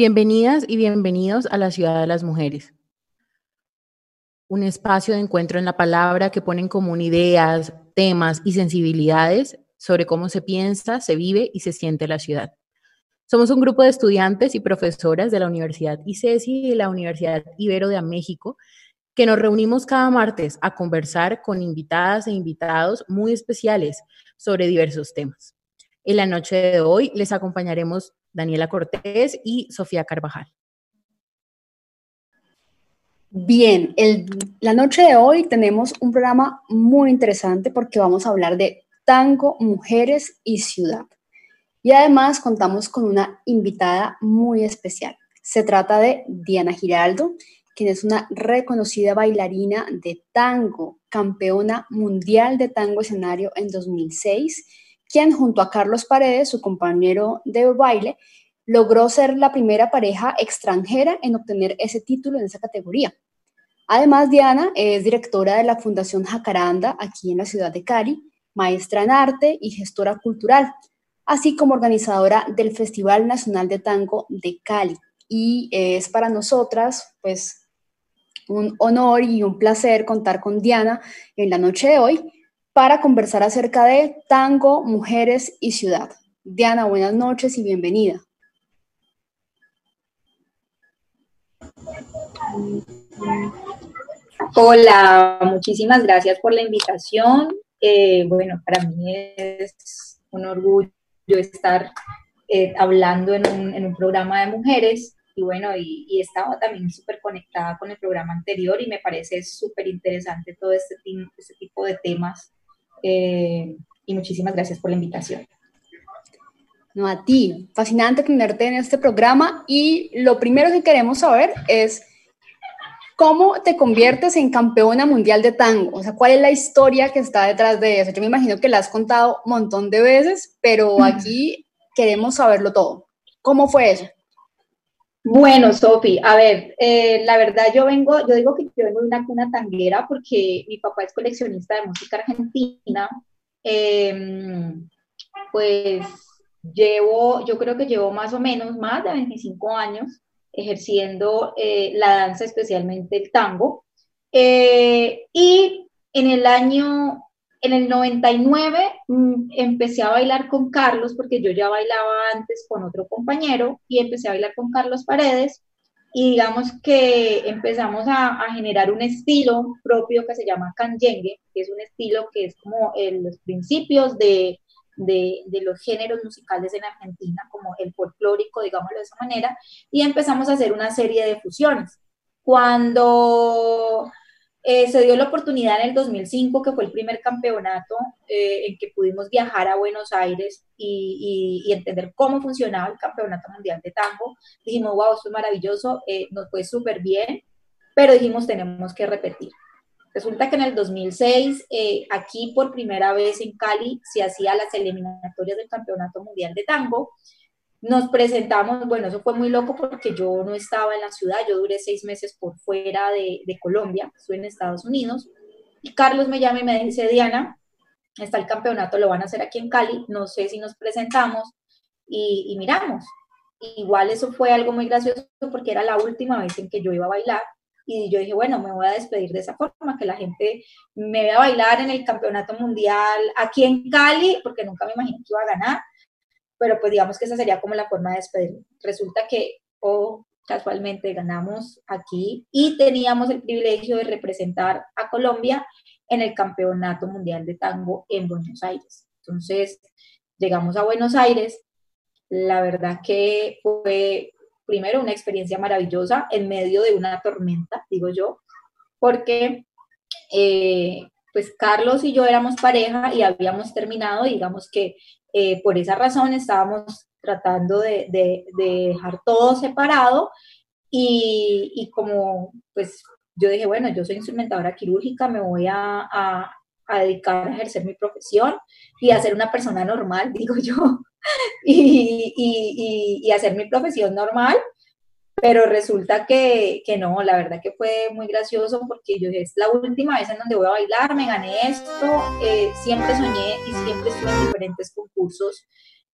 Bienvenidas y bienvenidos a la Ciudad de las Mujeres, un espacio de encuentro en la palabra que pone en común ideas, temas y sensibilidades sobre cómo se piensa, se vive y se siente la ciudad. Somos un grupo de estudiantes y profesoras de la Universidad ICESI y de la Universidad Ibero de México que nos reunimos cada martes a conversar con invitadas e invitados muy especiales sobre diversos temas. En la noche de hoy les acompañaremos Daniela Cortés y Sofía Carvajal. Bien, la noche de hoy tenemos un programa muy interesante porque vamos a hablar de tango, mujeres y ciudad. Y además contamos con una invitada muy especial. Se trata de Diana Giraldo, quien es una reconocida bailarina de tango, campeona mundial de tango escenario en 2006 quien junto a Carlos Paredes, su compañero de baile, logró ser la primera pareja extranjera en obtener ese título en esa categoría. Además, Diana es directora de la Fundación Jacaranda aquí en la ciudad de Cali, maestra en arte y gestora cultural, así como organizadora del Festival Nacional de Tango de Cali. Y es para nosotras, pues, un honor y un placer contar con Diana en la noche de hoy para conversar acerca de tango, mujeres y ciudad. Diana, buenas noches y bienvenida. Hola, muchísimas gracias por la invitación. Eh, bueno, para mí es un orgullo estar eh, hablando en un, programa de mujeres y bueno, y, estaba también súper conectada con el programa anterior y me parece súper interesante todo este, este tipo de temas eh, y muchísimas gracias por la invitación. No, a ti. Fascinante tenerte en este programa y lo primero que queremos saber es cómo te conviertes en campeona mundial de tango. O sea, ¿cuál es la historia que está detrás de eso? Yo me imagino que la has contado un montón de veces, pero aquí queremos saberlo todo. ¿Cómo fue eso? Bueno, Sofi, a ver, eh, la verdad yo vengo, yo digo que yo vengo de una cuna tanguera porque mi papá es coleccionista de música argentina. Em, pues llevo, yo creo que llevo más o menos más de 25 años ejerciendo eh, la danza, especialmente el tango. Eh, y en el año en el 99 mm, empecé a bailar con Carlos, porque yo ya bailaba antes con otro compañero, y empecé a bailar con Carlos Paredes, y digamos que empezamos a, generar un estilo propio que se llama canyengue, que es un estilo que es como los principios de, de, de, los géneros musicales en Argentina, como el folclórico, digámoslo de esa manera, y empezamos a hacer una serie de fusiones. Cuando eh, se dio la oportunidad en el 2005, que fue el primer campeonato eh, en que pudimos viajar a Buenos Aires y, entender cómo funcionaba el Campeonato Mundial de Tango. Dijimos, wow, esto es maravilloso, eh, nos fue súper bien, pero dijimos, tenemos que repetir. Resulta que en el 2006, aquí por primera vez en Cali, se hacía las eliminatorias del Campeonato Mundial de Tango nos presentamos, bueno, eso fue muy loco porque yo no estaba en la ciudad, yo duré seis meses por fuera de, Colombia, estuve en Estados Unidos, y Carlos me llama y me dice, Diana, está el campeonato, lo van a hacer aquí en Cali, no sé si nos presentamos y, miramos. Igual eso fue algo muy gracioso porque era la última vez en que yo iba a bailar y yo dije, bueno, me voy a despedir de esa forma, que la gente me vea bailar en el campeonato mundial aquí en Cali, porque nunca me imaginé que iba a ganar pero pues digamos que esa sería como la forma de despedirme. Resulta que, o casualmente ganamos aquí y teníamos el privilegio de representar a Colombia en el Campeonato Mundial de Tango en Buenos Aires. Entonces, llegamos a Buenos Aires, la verdad que fue primero una experiencia maravillosa en medio de una tormenta, digo yo, porque eh, pues Carlos y yo éramos pareja y habíamos terminado, digamos que eh, por esa razón estábamos tratando de, dejar todo separado y, como pues yo dije, bueno, yo soy instrumentadora quirúrgica, me voy a, dedicar a ejercer mi profesión y a ser una persona normal, digo yo, y, y, y hacer mi profesión normal pero resulta que, que, no, la verdad que fue muy gracioso porque yo es la última vez en donde voy a bailar, me gané esto, eh, siempre soñé y siempre estuve en diferentes concursos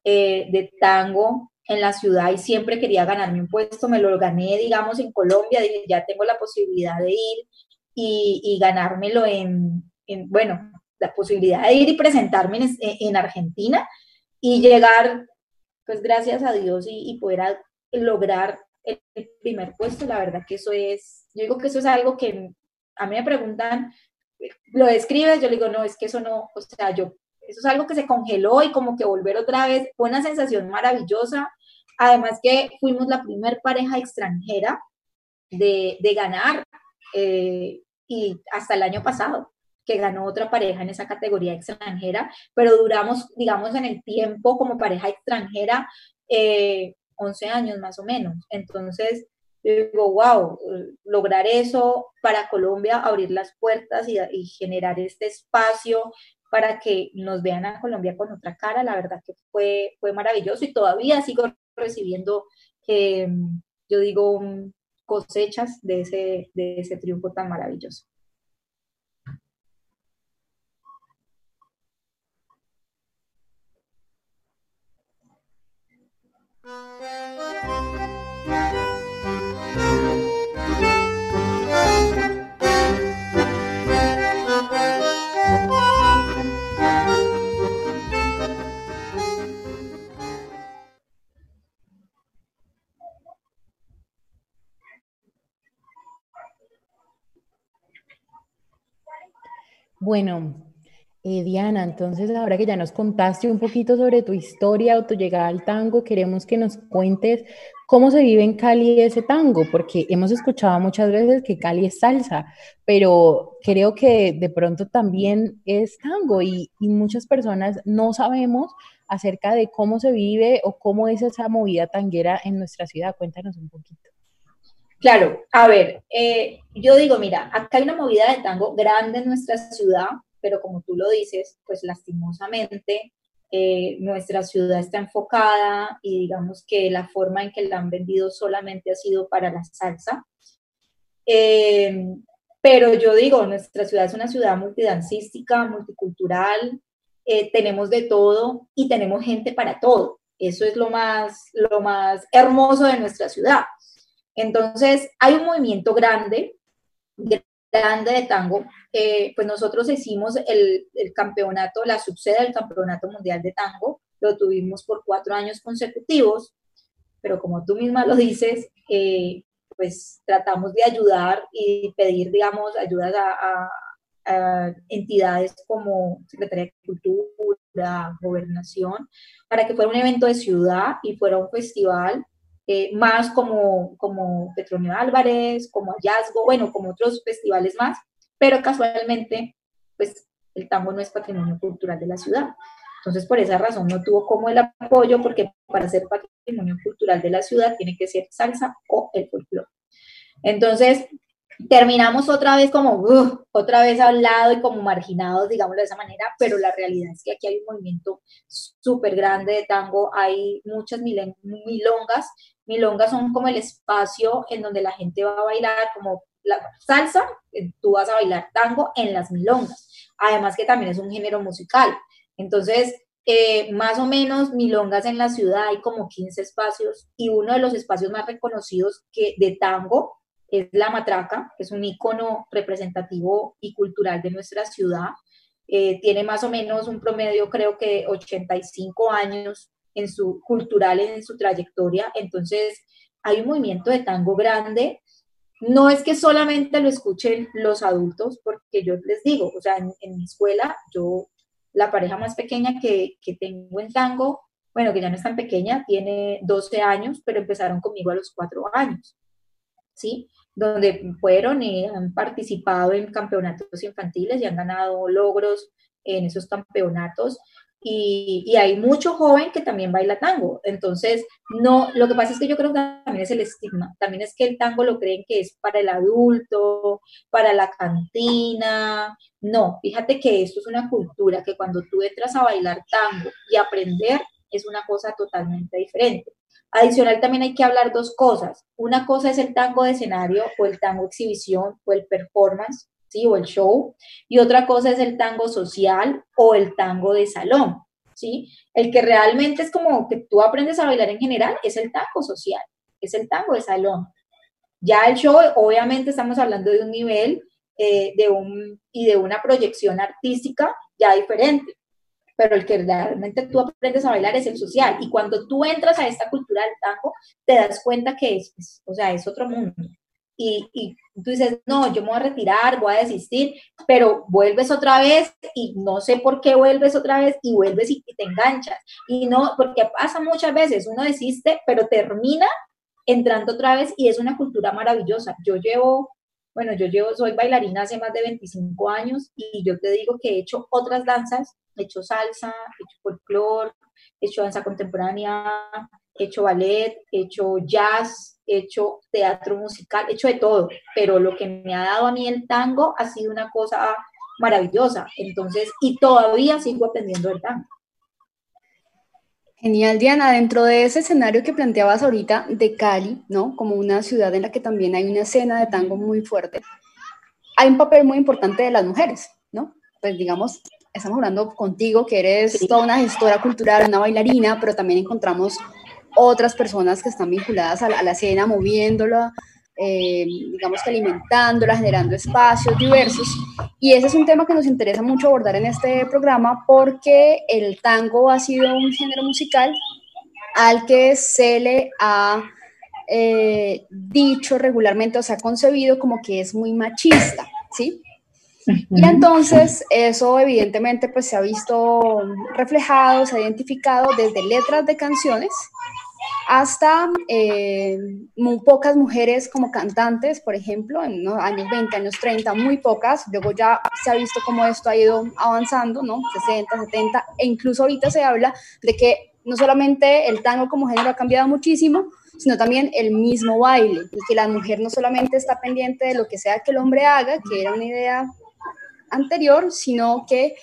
eh, de tango en la ciudad y siempre quería ganarme un puesto, me lo gané, digamos, en Colombia, dije, ya tengo la posibilidad de ir y, ganármelo en, bueno, la posibilidad de ir y presentarme en, Argentina y llegar, pues gracias a Dios y, poder lograr el primer puesto, la verdad que eso es, yo digo que eso es algo que a mí me preguntan, ¿lo describes? Yo le digo, no, es que eso no, o sea, yo, eso es algo que se congeló y como que volver otra vez, fue una sensación maravillosa. Además que fuimos la primer pareja extranjera de, ganar eh, y hasta el año pasado que ganó otra pareja en esa categoría extranjera, pero duramos, digamos, en el tiempo como pareja extranjera eh, 11 años más o menos. Entonces, digo, wow, lograr eso para Colombia, abrir las puertas y, generar este espacio para que nos vean a Colombia con otra cara, la verdad que fue, fue maravilloso y todavía sigo recibiendo, eh, yo digo, cosechas de ese, de ese triunfo tan maravilloso. Bueno, eh, Diana, entonces ahora que ya nos contaste un poquito sobre tu historia o tu llegada al tango, queremos que nos cuentes cómo se vive en Cali ese tango, porque hemos escuchado muchas veces que Cali es salsa, pero creo que de pronto también es tango y, muchas personas no sabemos acerca de cómo se vive o cómo es esa movida tanguera en nuestra ciudad. Cuéntanos un poquito. Claro, a ver, eh, yo digo, mira, acá hay una movida de tango grande en nuestra ciudad, pero como tú lo dices, pues lastimosamente eh, nuestra ciudad está enfocada y digamos que la forma en que la han vendido solamente ha sido para la salsa. Eh, pero yo digo, nuestra ciudad es una ciudad multidancística, multicultural, tenemos de todo y tenemos gente para todo. Eso es lo más, lo más hermoso de nuestra ciudad. Entonces, hay un movimiento grande, grande de tango. pues nosotros hicimos el, campeonato, la subsede del Campeonato Mundial de Tango, lo tuvimos por cuatro años consecutivos, pero como tú misma lo dices, eh, pues tratamos de ayudar y pedir, digamos, ayudas a, a entidades como Secretaría de Cultura, Gobernación, para que fuera un evento de ciudad y fuera un festival eh, más como, como Petronio Álvarez, como Hallazgo, bueno, como otros festivales más, pero casualmente, pues el tango no es patrimonio cultural de la ciudad. Entonces, por esa razón no tuvo como el apoyo, porque para ser patrimonio cultural de la ciudad tiene que ser salsa o el folclore. Entonces, terminamos otra vez como, otra vez al lado y como marginados, digámoslo de esa manera, pero la realidad es que aquí hay un movimiento súper grande de tango, hay muchas milongas Milongas son como el espacio en donde la gente va a bailar como la salsa, eh, tú vas a bailar tango en las milongas. Además que también es un género musical. Entonces, eh, más o menos milongas en la ciudad hay como 15 espacios y uno de los espacios más reconocidos que, de tango es La Matraca, que es un icono representativo y cultural de nuestra ciudad. Eh, tiene más o menos un promedio, creo que 85 años en su cultural, en su trayectoria. Entonces, hay un movimiento de tango grande. No es que solamente lo escuchen los adultos, porque yo les digo, o sea, en, mi escuela, yo, la pareja más pequeña que, que tengo en tango, bueno, que ya no es tan pequeña, tiene 12 años, pero empezaron conmigo a los 4 años, ¿sí? Donde fueron y han participado en campeonatos infantiles y han ganado logros en esos campeonatos y, hay mucho joven que también baila tango. Entonces, no, lo que pasa es que yo creo que también es el estigma, también es que el tango lo creen que es para el adulto, para la cantina. No, fíjate que esto es una cultura que cuando tú entras a bailar tango y aprender es una cosa totalmente diferente. Adicional también hay que hablar dos cosas. Una cosa es el tango de escenario o el tango exhibición o el performance o el show, y otra cosa es el tango social o el tango de salón. ¿sí? El que realmente es como que tú aprendes a bailar en general es el tango social, es el tango de salón. Ya el show, obviamente estamos hablando de un nivel eh, de un, y de una proyección artística ya diferente, pero el que realmente tú aprendes a bailar es el social. Y cuando tú entras a esta cultura del tango, te das cuenta que es, o sea, es otro mundo. Y, y, tú dices, no, yo me voy a retirar, voy a desistir, pero vuelves otra vez y no sé por qué vuelves otra vez y vuelves y, te enganchas. Y no, porque pasa muchas veces, uno desiste, pero termina entrando otra vez y es una cultura maravillosa. Yo llevo, bueno, yo llevo, soy bailarina hace más de 25 años y yo te digo que he hecho otras danzas, he hecho salsa, he hecho folclore, he hecho danza contemporánea, he hecho ballet, he hecho jazz, he hecho teatro musical, he hecho de todo, pero lo que me ha dado a mí el tango ha sido una cosa maravillosa. Entonces, y todavía sigo aprendiendo el tango. Genial, Diana. Dentro de ese escenario que planteabas ahorita de Cali, ¿no? Como una ciudad en la que también hay una escena de tango muy fuerte, hay un papel muy importante de las mujeres, ¿no? Pues digamos, estamos hablando contigo, que eres toda una gestora cultural, una bailarina, pero también encontramos otras personas que están vinculadas a la, escena, moviéndola, eh, digamos que alimentándola, generando espacios diversos. Y ese es un tema que nos interesa mucho abordar en este programa porque el tango ha sido un género musical al que se le ha eh, dicho regularmente o se ha concebido como que es muy machista, ¿sí? Y entonces eso evidentemente pues se ha visto reflejado, se ha identificado desde letras de canciones hasta eh, muy pocas mujeres como cantantes, por ejemplo, en los años 20, años 30, muy pocas. Luego ya se ha visto cómo esto ha ido avanzando, ¿no? 60, 70, e incluso ahorita se habla de que no solamente el tango como género ha cambiado muchísimo, sino también el mismo baile, y que la mujer no solamente está pendiente de lo que sea que el hombre haga, que era una idea anterior, sino que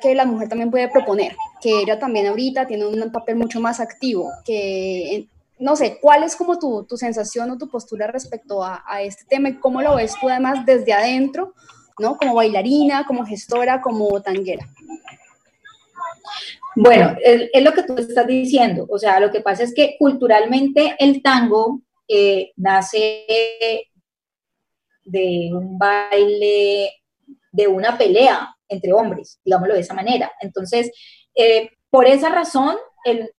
que la mujer también puede proponer, que ella también ahorita tiene un papel mucho más activo, que no sé, ¿cuál es como tu, tu sensación o tu postura respecto a, a, este tema y cómo lo ves tú además desde adentro, ¿no? Como bailarina, como gestora, como tanguera. Bueno, es, es, lo que tú estás diciendo, o sea, lo que pasa es que culturalmente el tango eh, nace de un baile, de una pelea, entre hombres, digámoslo de esa manera. Entonces, eh, por esa razón, el,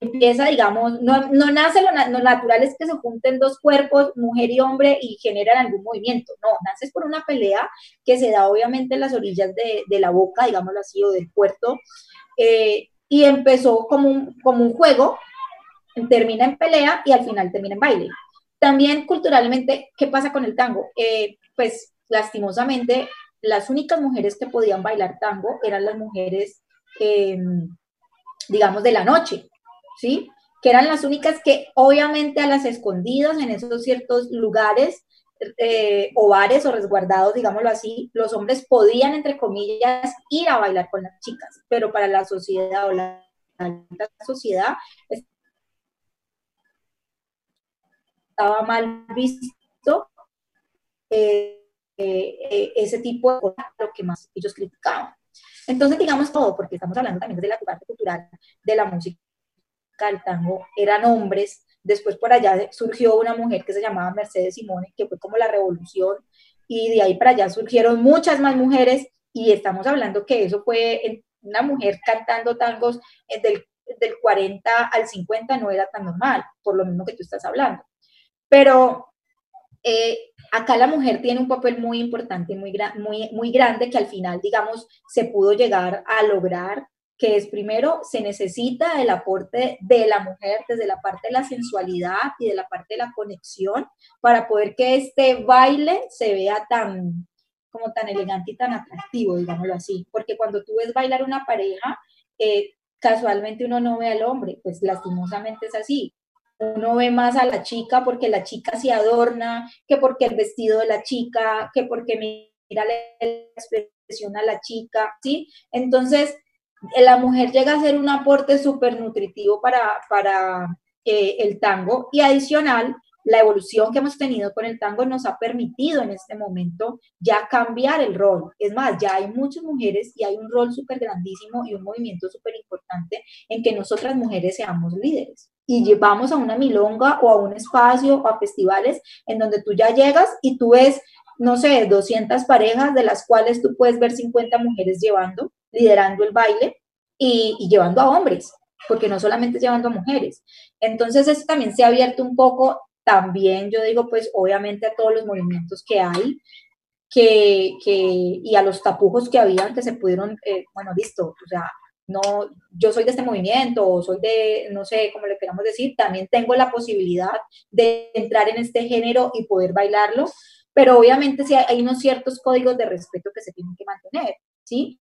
empieza, digamos, no, no nace lo, natural es que se junten dos cuerpos, mujer y hombre, y generan algún movimiento. No, nace por una pelea que se da obviamente en las orillas de, la boca, digámoslo así, o del puerto, eh, y empezó como un, como un juego, termina en pelea y al final termina en baile. También culturalmente, ¿qué pasa con el tango? Eh, pues lastimosamente las únicas mujeres que podían bailar tango eran las mujeres, em, digamos, de la noche, ¿sí? Que eran las únicas que obviamente a las escondidas en esos ciertos lugares eh, o bares o resguardados, digámoslo así, los hombres podían, entre comillas, ir a bailar con las chicas, pero para la sociedad o la, sociedad estaba mal visto. Eh, eh, ese tipo de cosas, lo que más ellos criticaban. Entonces, digamos todo, porque estamos hablando también de la parte cultural de la música del tango, eran hombres. Después por allá surgió una mujer que se llamaba Mercedes Simone, que fue como la revolución, y de ahí para allá surgieron muchas más mujeres, y estamos hablando que eso fue una mujer cantando tangos eh, del, del 40 al 50 no era tan normal, por lo mismo que tú estás hablando. Pero eh, acá la mujer tiene un papel muy importante, muy, muy, muy grande, que al final, digamos, se pudo llegar a lograr, que es primero, se necesita el aporte de la mujer desde la parte de la sensualidad y de la parte de la conexión para poder que este baile se vea tan como tan elegante y tan atractivo, digámoslo así, porque cuando tú ves bailar una pareja, eh, casualmente uno no ve al hombre, pues lastimosamente es así, uno ve más a la chica porque la chica se adorna, que porque el vestido de la chica, que porque mira la expresión a la chica, ¿sí? Entonces, la mujer llega a ser un aporte súper nutritivo para, para eh, el tango y adicional, la evolución que hemos tenido con el tango nos ha permitido en este momento ya cambiar el rol. Es más, ya hay muchas mujeres y hay un rol súper grandísimo y un movimiento súper importante en que nosotras mujeres seamos líderes. Y llevamos a una milonga o a un espacio o a festivales en donde tú ya llegas y tú ves, no sé, 200 parejas de las cuales tú puedes ver 50 mujeres llevando, liderando el baile y, llevando a hombres porque no solamente llevando a mujeres. Entonces, eso también se ha abierto un poco también yo digo, pues obviamente a todos los movimientos que hay, que, que y a los tapujos que habían, que se pudieron, eh, bueno, listo, o sea, no, yo soy de este movimiento o soy de, no sé cómo le queramos decir, también tengo la posibilidad de entrar en este género y poder bailarlo, pero obviamente sí hay unos ciertos códigos de respeto que se tienen que mantener, ¿sí?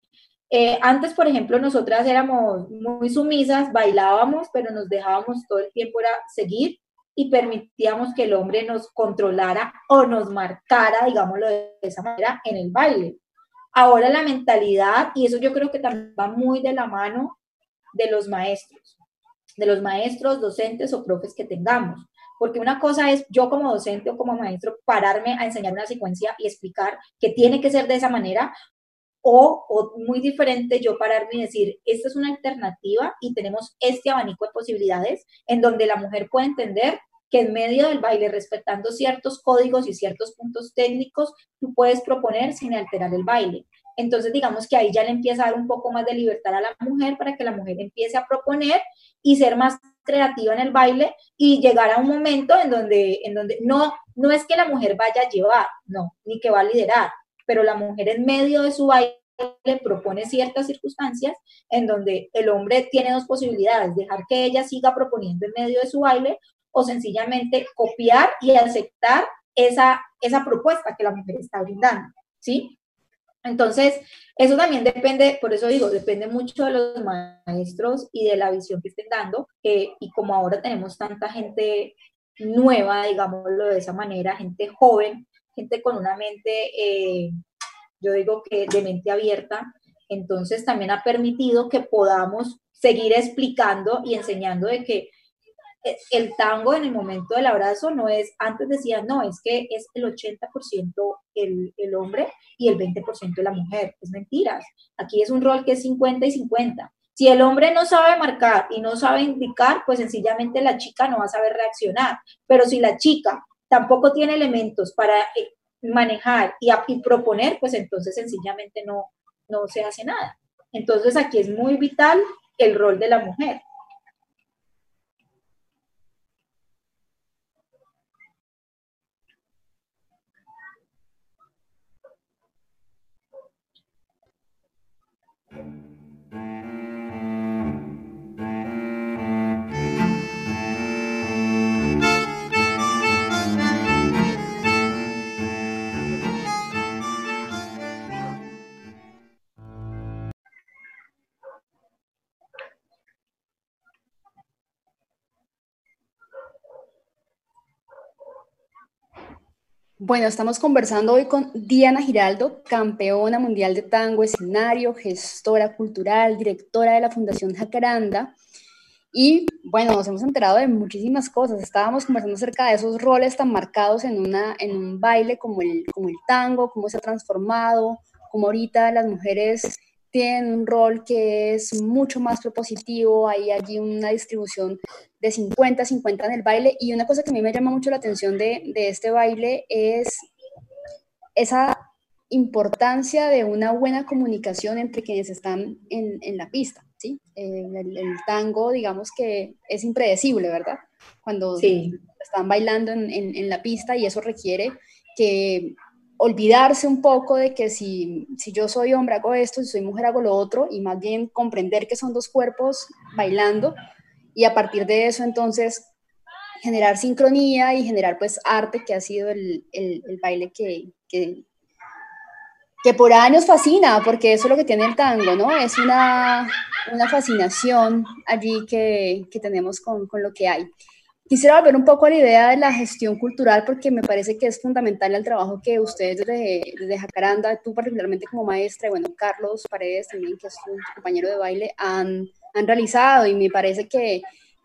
Eh, antes, por ejemplo, nosotras éramos muy sumisas, bailábamos, pero nos dejábamos todo el tiempo era seguir y permitíamos que el hombre nos controlara o nos marcara, digámoslo de esa manera, en el baile. Ahora la mentalidad, y eso yo creo que también va muy de la mano de los maestros, de los maestros, docentes o profes que tengamos. Porque una cosa es yo como docente o como maestro pararme a enseñar una secuencia y explicar que tiene que ser de esa manera, o, muy diferente yo pararme y decir, esta es una alternativa y tenemos este abanico de posibilidades en donde la mujer puede entender que en medio del baile, respetando ciertos códigos y ciertos puntos técnicos, tú puedes proponer sin alterar el baile. Entonces, digamos que ahí ya le empieza a dar un poco más de libertad a la mujer para que la mujer empiece a proponer y ser más creativa en el baile y llegar a un momento en donde, en donde no, no es que la mujer vaya a llevar, no, ni que va a liderar, pero la mujer en medio de su baile propone ciertas circunstancias en donde el hombre tiene dos posibilidades, dejar que ella siga proponiendo en medio de su baile o sencillamente copiar y aceptar esa, esa propuesta que la mujer está brindando, ¿sí? Entonces, eso también depende, por eso digo, depende mucho de los maestros y de la visión que estén dando, y como ahora tenemos tanta gente nueva, digámoslo de esa manera, gente joven, gente con una mente, eh, yo digo que de mente abierta, entonces también ha permitido que podamos seguir explicando y enseñando de que el tango en el momento del abrazo no es, antes decía, no, es que es el 80% el, el hombre y el 20% la mujer. Es mentiras. Aquí es un rol que es 50 y 50. Si el hombre no sabe marcar y no sabe indicar, pues sencillamente la chica no va a saber reaccionar. Pero si la chica tampoco tiene elementos para eh, manejar y, proponer, pues entonces sencillamente no, no se hace nada. Entonces aquí es muy vital el rol de la mujer. Bueno, estamos conversando hoy con Diana Giraldo, campeona mundial de tango, escenario, gestora cultural, directora de la Fundación Jacaranda. Y bueno, nos hemos enterado de muchísimas cosas. Estábamos conversando acerca de esos roles tan marcados en, una, en un baile como el, como el tango, cómo se ha transformado, cómo ahorita las mujeres tienen un rol que es mucho más propositivo, hay allí una distribución de 50-50 en el baile y una cosa que a mí me llama mucho la atención de, de este baile es esa importancia de una buena comunicación entre quienes están en, en la pista, ¿sí? El, el, tango, digamos que es impredecible, ¿verdad? Cuando sí. están bailando en, en, en la pista y eso requiere que olvidarse un poco de que si, si yo soy hombre hago esto, si soy mujer hago lo otro, y más bien comprender que son dos cuerpos bailando, y a partir de eso entonces generar sincronía y generar pues arte, que ha sido el, el, baile que, que, que, por años fascina, porque eso es lo que tiene el tango, ¿no? Es una, una fascinación allí que, que tenemos con, con lo que hay. Quisiera volver un poco a la idea de la gestión cultural porque me parece que es fundamental el trabajo que ustedes desde, desde Jacaranda, tú particularmente como maestra, bueno, Carlos Paredes también, que es un compañero de baile, han, han realizado y me parece que,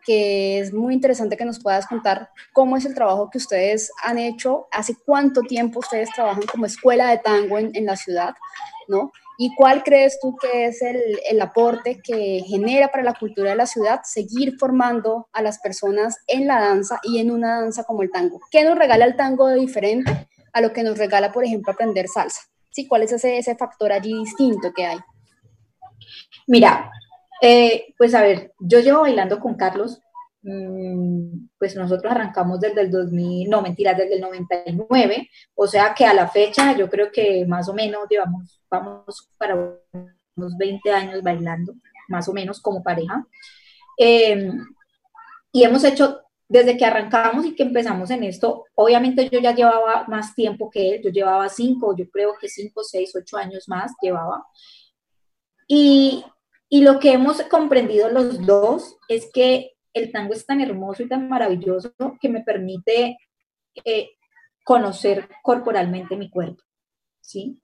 que es muy interesante que nos puedas contar cómo es el trabajo que ustedes han hecho, hace cuánto tiempo ustedes trabajan como escuela de tango en, en la ciudad, ¿no? ¿Y cuál crees tú que es el, el, aporte que genera para la cultura de la ciudad seguir formando a las personas en la danza y en una danza como el tango? ¿Qué nos regala el tango de diferente a lo que nos regala, por ejemplo, aprender salsa? ¿Sí? ¿Cuál es ese, ese factor allí distinto que hay? Mira, eh, pues a ver, yo llevo bailando con Carlos, pues nosotros arrancamos desde el 2000, no mentiras, desde el 99, o sea que a la fecha yo creo que más o menos llevamos, vamos para unos 20 años bailando, más o menos como pareja. Eh, y hemos hecho, desde que arrancamos y que empezamos en esto, obviamente yo ya llevaba más tiempo que él, yo llevaba 5, yo creo que 5, 6, 8 años más llevaba. Y, y lo que hemos comprendido los dos es que el tango es tan hermoso y tan maravilloso que me permite eh, conocer corporalmente mi cuerpo, ¿sí?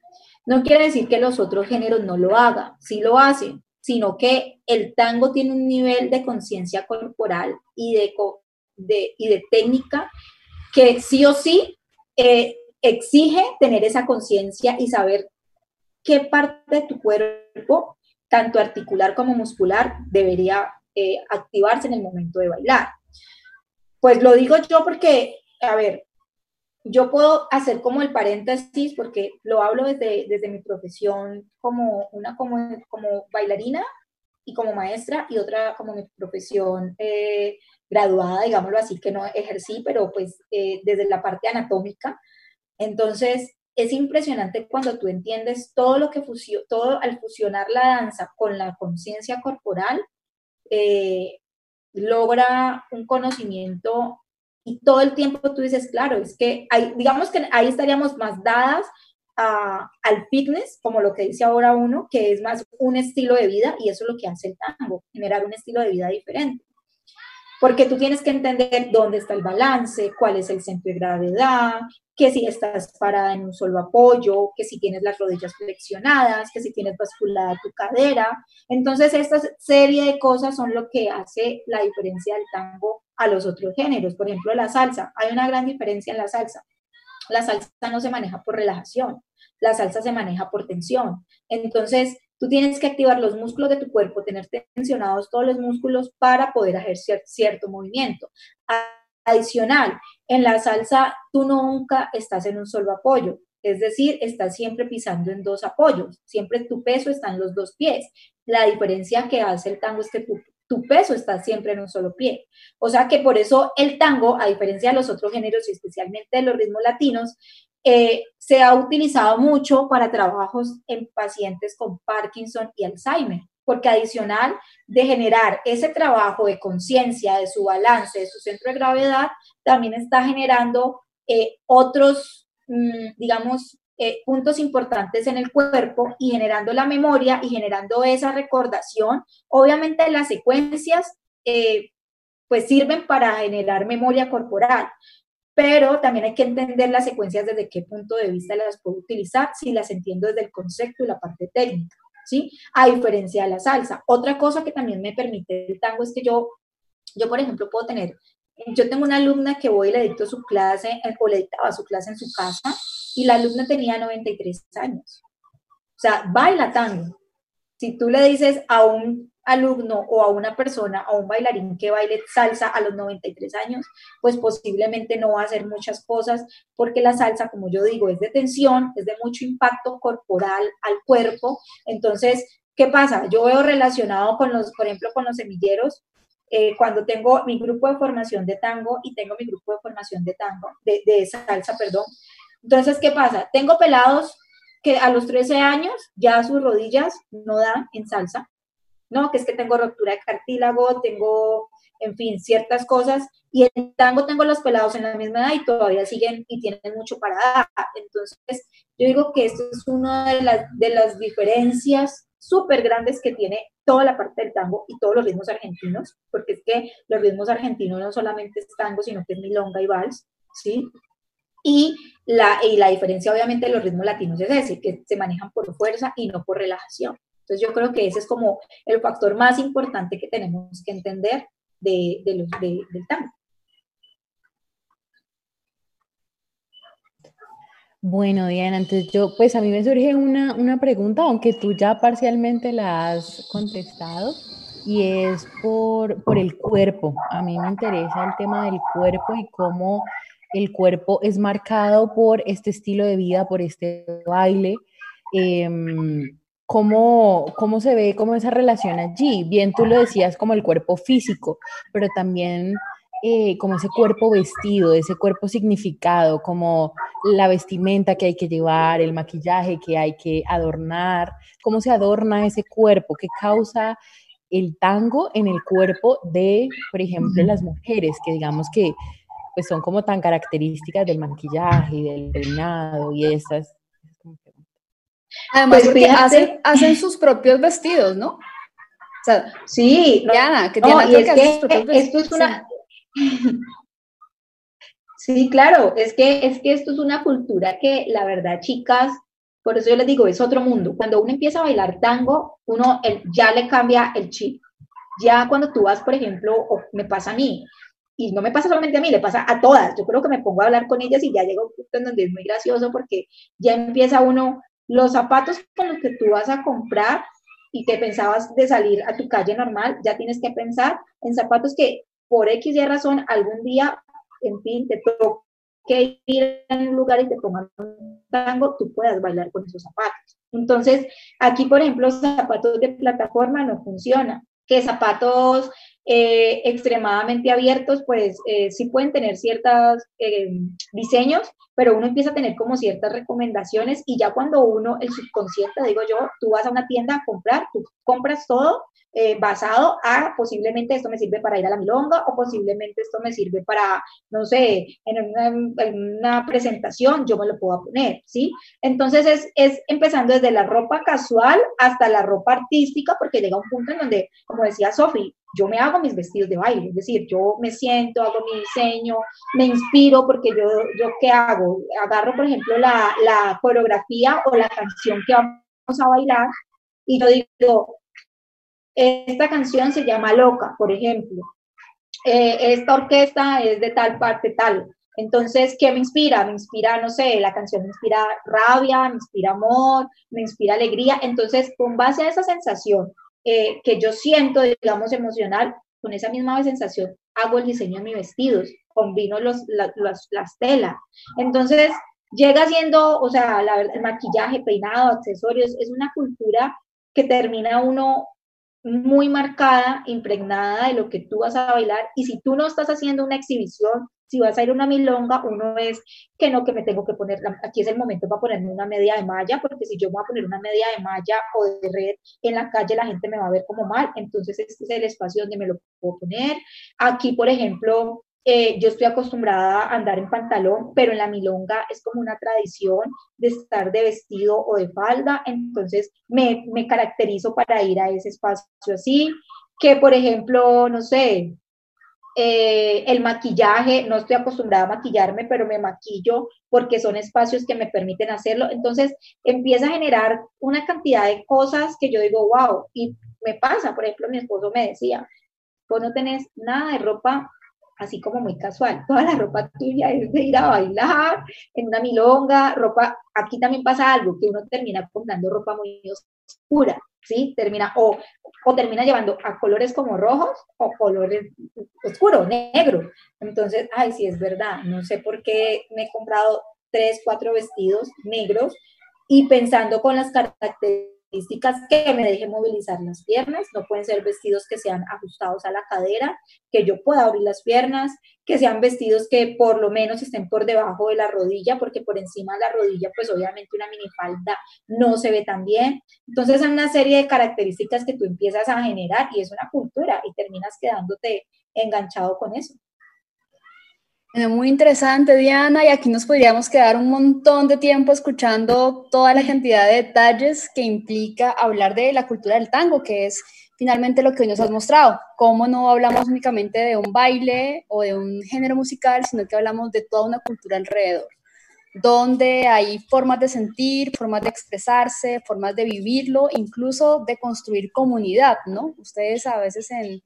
No quiere decir que los otros géneros no lo hagan, sí lo hacen, sino que el tango tiene un nivel de conciencia corporal y de, y de técnica que sí o sí eh, exige tener esa conciencia y saber qué parte de tu cuerpo tanto articular como muscular, debería eh, activarse en el momento de bailar. Pues lo digo yo porque, a ver, yo puedo hacer como el paréntesis porque lo hablo desde, desde mi profesión como una como, como bailarina y como maestra y otra como mi profesión eh, graduada, digámoslo así, que no ejercí, pero pues eh, desde la parte anatómica. Entonces, es impresionante cuando tú entiendes todo lo que fusió, todo al fusionar la danza con la conciencia corporal, eh, logra un conocimiento y todo el tiempo tú dices, claro, es que digamos que ahí estaríamos más dadas al fitness, como lo que dice ahora uno, que es más un estilo de vida y eso es lo que hace el tango, generar un estilo de vida diferente. Porque tú tienes que entender dónde está el balance, cuál es el centro de gravedad, que si estás parada en un solo apoyo, que si tienes las rodillas flexionadas, que si tienes basculada tu cadera. Entonces, esta serie de cosas son lo que hace la diferencia del tango a los otros géneros. Por ejemplo, la salsa. Hay una gran diferencia en la salsa. La salsa no se maneja por relajación, la salsa se maneja por tensión. Entonces, Tú tienes que activar los músculos de tu cuerpo, tener tensionados todos los músculos para poder ejercer cierto movimiento. Adicional, en la salsa tú nunca estás en un solo apoyo, es decir, estás siempre pisando en dos apoyos, siempre tu peso está en los dos pies. La diferencia que hace el tango es que tu, peso está siempre en un solo pie. O sea que por eso el tango, a diferencia de los otros géneros y especialmente de los ritmos latinos, eh, se ha utilizado mucho para trabajos en pacientes con Parkinson y Alzheimer, porque adicional de generar ese trabajo de conciencia, de su balance, de su centro de gravedad, también está generando eh, otros, mm, digamos, eh, puntos importantes en el cuerpo y generando la memoria y generando esa recordación. Obviamente las secuencias pues sirven para generar memoria corporal, pero también hay que entender las secuencias desde qué punto de vista las puedo utilizar, si las entiendo desde el concepto y la parte técnica, ¿sí? A diferencia de la salsa. Otra cosa que también me permite el tango es que yo, yo por ejemplo, puedo tener, yo tengo una alumna que voy y le dicto su clase, o le dictaba su clase en su casa, y la alumna tenía 93 años. O sea, baila tango. Si tú le dices a un alumno o a una persona, a un bailarín que baile salsa a los 93 años, pues posiblemente no va a hacer muchas cosas porque la salsa, como yo digo, es de tensión, es de mucho impacto corporal al cuerpo. Entonces, ¿qué pasa? Yo veo relacionado con los, por ejemplo, con los semilleros, eh, cuando tengo mi grupo de formación de tango y tengo mi grupo de formación de tango, de, de salsa, perdón. Entonces, ¿qué pasa? Tengo pelados que a los 13 años ya sus rodillas no dan en salsa, ¿no? Que es que tengo ruptura de cartílago, tengo, en fin, ciertas cosas. Y en tango tengo los pelados en la misma edad y todavía siguen y tienen mucho para dar. Entonces, yo digo que esto es una de las, de las diferencias súper grandes que tiene toda la parte del tango y todos los ritmos argentinos, porque es que los ritmos argentinos no solamente es tango, sino que es milonga y vals, ¿sí? Y la, y la diferencia obviamente de los ritmos latinos es ese, que se manejan por fuerza y no por relajación. Entonces yo creo que ese es como el factor más importante que tenemos que entender de, los, del tango. Bueno, Diana, entonces yo, pues a mí me surge una, una, pregunta, aunque tú ya parcialmente la has contestado, y es por, por el cuerpo. A mí me interesa el tema del cuerpo y cómo el cuerpo es marcado por este estilo de vida, por este baile. Em, ¿cómo, ¿Cómo se ve como esa relación allí? Bien, tú lo decías como el cuerpo físico, pero también eh, como ese cuerpo vestido, ese cuerpo significado, como la vestimenta que hay que llevar, el maquillaje que hay que adornar, cómo se adorna ese cuerpo, qué causa el tango en el cuerpo de, por ejemplo, las mujeres, que digamos que pues son como tan características del maquillaje y del peinado y esas. Además, pues hacen, hacen sus propios vestidos, ¿no? O sea, sí, Diana, que tiene que, que esto es una Sí, claro, es que, es que esto es una cultura que la verdad, chicas, por eso yo les digo, es otro mundo. Cuando uno empieza a bailar tango, uno ya le cambia el chip. Ya cuando tú vas, por ejemplo, o me pasa a mí, y no me pasa solamente a mí, le pasa a todas. Yo creo que me pongo a hablar con ellas y ya llego a un punto en donde es muy gracioso porque ya empieza uno, los zapatos con los que tú vas a comprar y que pensabas de salir a tu calle normal, ya tienes que pensar en zapatos que por X y razón, algún día, en fin, te toque ir a un lugar y te pongan un tango, tú puedas bailar con esos zapatos. Entonces, aquí, por ejemplo, zapatos de plataforma no funcionan. Que zapatos eh, extremadamente abiertos, pues eh, sí pueden tener ciertos eh, diseños, pero uno empieza a tener como ciertas recomendaciones y ya cuando uno, el subconsciente, digo yo, tú vas a una tienda a comprar, tú compras todo eh, basado a posiblemente esto me sirve para ir a la milonga o posiblemente esto me sirve para, no sé, en una, presentación yo me lo puedo poner, ¿sí? Entonces es, es, empezando desde la ropa casual hasta la ropa artística porque llega un punto en donde, como decía Sofi, yo me hago mis vestidos de baile, es decir, yo me siento, hago mi diseño, me inspiro porque yo, yo ¿qué hago? Agarro, por ejemplo, la, la coreografía o la canción que vamos a bailar y yo digo, esta canción se llama Loca, por ejemplo. Eh, esta orquesta es de tal parte tal. Entonces, ¿qué me inspira? Me inspira, no sé, la canción me inspira rabia, me inspira amor, me inspira alegría. Entonces, con base a esa sensación eh, que yo siento, digamos, emocional, con esa misma sensación, hago el diseño de mis vestidos, combino los, las telas. Entonces, llega siendo, o sea, el maquillaje, peinado, accesorios, es una cultura que termina uno muy marcada, impregnada de lo que tú vas a bailar. Y si tú no estás haciendo una exhibición, si vas a ir a una milonga, uno es que no, que me tengo que poner, aquí es el momento para ponerme una media de malla, porque si yo voy a poner una media de malla o de red en la calle, la gente me va a ver como mal. Entonces, este es el espacio donde me lo puedo poner. Aquí, por ejemplo, eh, yo estoy acostumbrada a andar en pantalón, pero en la milonga es como una tradición de estar de vestido o de falda, entonces me, me caracterizo para ir a ese espacio así, que por ejemplo, no sé, eh, el maquillaje, no estoy acostumbrada a maquillarme, pero me maquillo porque son espacios que me permiten hacerlo. Entonces empieza a generar una cantidad de cosas que yo digo, wow, y me pasa, por ejemplo, mi esposo me decía, vos no tenés nada de ropa así como muy casual. Toda la ropa tuya es de ir a bailar, en una milonga, ropa, aquí también pasa algo, que uno termina comprando ropa muy oscura, ¿sí? Termina, o, o termina llevando a colores como rojos o colores oscuros, negro. Entonces, ay, sí, es verdad, no sé por qué me he comprado tres, cuatro vestidos negros y pensando con las características que me dejen movilizar las piernas, no pueden ser vestidos que sean ajustados a la cadera, que yo pueda abrir las piernas, que sean vestidos que por lo menos estén por debajo de la rodilla, porque por encima de la rodilla, pues obviamente una minifalda no se ve tan bien. Entonces, hay una serie de características que tú empiezas a generar y es una cultura y terminas quedándote enganchado con eso muy interesante, Diana, y aquí nos podríamos quedar un montón de tiempo escuchando toda la cantidad de detalles que implica hablar de la cultura del tango, que es finalmente lo que hoy nos has mostrado. Cómo no hablamos únicamente de un baile o de un género musical, sino que hablamos de toda una cultura alrededor, donde hay formas de sentir, formas de expresarse, formas de vivirlo, incluso de construir comunidad, ¿no? Ustedes a veces en,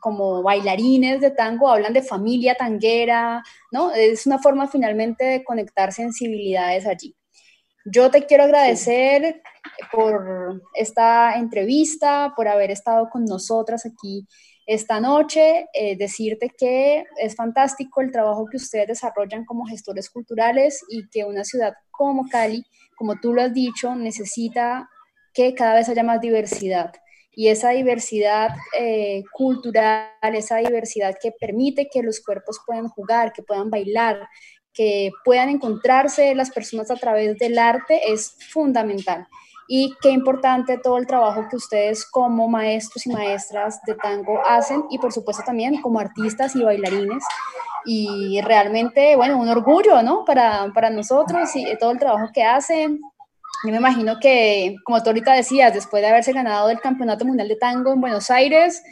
como bailarines de tango, hablan de familia tanguera, ¿no? Es una forma finalmente de conectar sensibilidades allí. Yo te quiero agradecer por esta entrevista, por haber estado con nosotras aquí esta noche, eh, decirte que es fantástico el trabajo que ustedes desarrollan como gestores culturales y que una ciudad como Cali, como tú lo has dicho, necesita que cada vez haya más diversidad. Y esa diversidad eh, cultural, esa diversidad que permite que los cuerpos puedan jugar, que puedan bailar, que puedan encontrarse las personas a través del arte es fundamental. Y qué importante todo el trabajo que ustedes como maestros y maestras de tango hacen y por supuesto también como artistas y bailarines. Y realmente, bueno, un orgullo, ¿no? Para, para nosotros y todo el trabajo que hacen. Yo me imagino que, como tú ahorita decías, después de haberse ganado el Campeonato Mundial de Tango en Buenos Aires,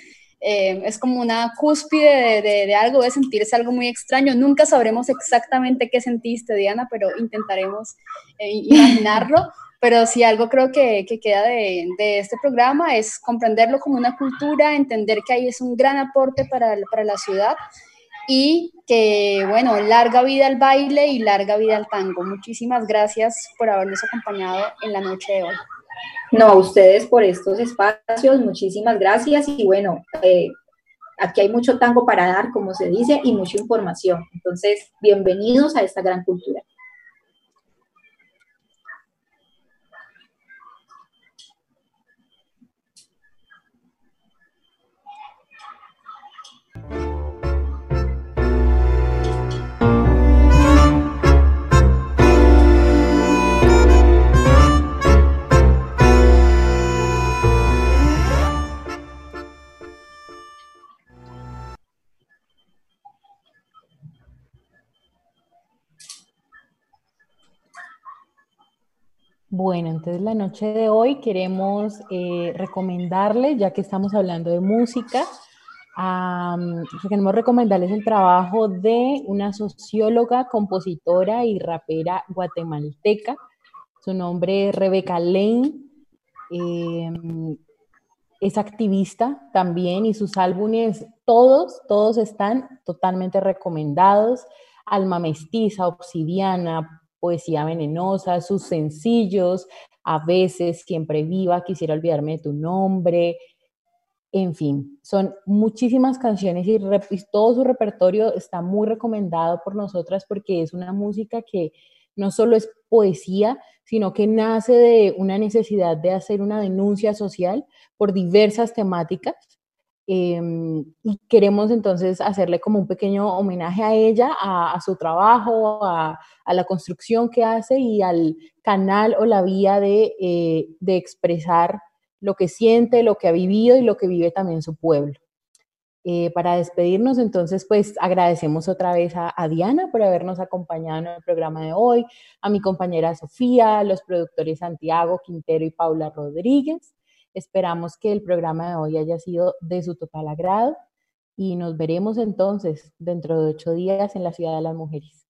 eh, es como una cúspide de, de, algo, de sentirse algo muy extraño. Nunca sabremos exactamente qué sentiste, Diana, pero intentaremos eh, imaginarlo. Pero sí, algo creo que, que queda de, de, este programa es comprenderlo como una cultura, entender que ahí es un gran aporte para, para la ciudad y que, bueno, larga vida al baile y larga vida al tango. Muchísimas gracias por habernos acompañado en la noche de hoy. No, a ustedes por estos espacios, muchísimas gracias y bueno, eh, aquí hay mucho tango para dar, como se dice, y mucha información. Entonces, bienvenidos a esta gran cultura. Bueno, entonces la noche de hoy queremos eh, recomendarles, ya que estamos hablando de música, queremos recomendarles el trabajo de una socióloga, compositora y rapera guatemalteca. Su nombre es Rebeca Lane. Em, es activista también y sus álbumes, todos, todos están totalmente recomendados. Alma Mestiza, Obsidiana, poesía venenosa, sus sencillos, a veces siempre viva, quisiera olvidarme de tu nombre, en fin, son muchísimas canciones y, todo su repertorio está muy recomendado por nosotras porque es una música que no solo es poesía, sino que nace de una necesidad de hacer una denuncia social por diversas temáticas Em, y queremos entonces hacerle como un pequeño homenaje a ella, a, su trabajo, a, la construcción que hace y al canal o la vía de, eh, de, expresar lo que siente, lo que ha vivido y lo que vive también su pueblo. Eh, para despedirnos, entonces, pues agradecemos otra vez a, a, Diana por habernos acompañado en el programa de hoy, a mi compañera Sofía, a los productores Santiago Quintero y Paula Rodríguez. Esperamos que el programa de hoy haya sido de su total agrado y nos veremos entonces dentro de ocho días en la Ciudad de las Mujeres.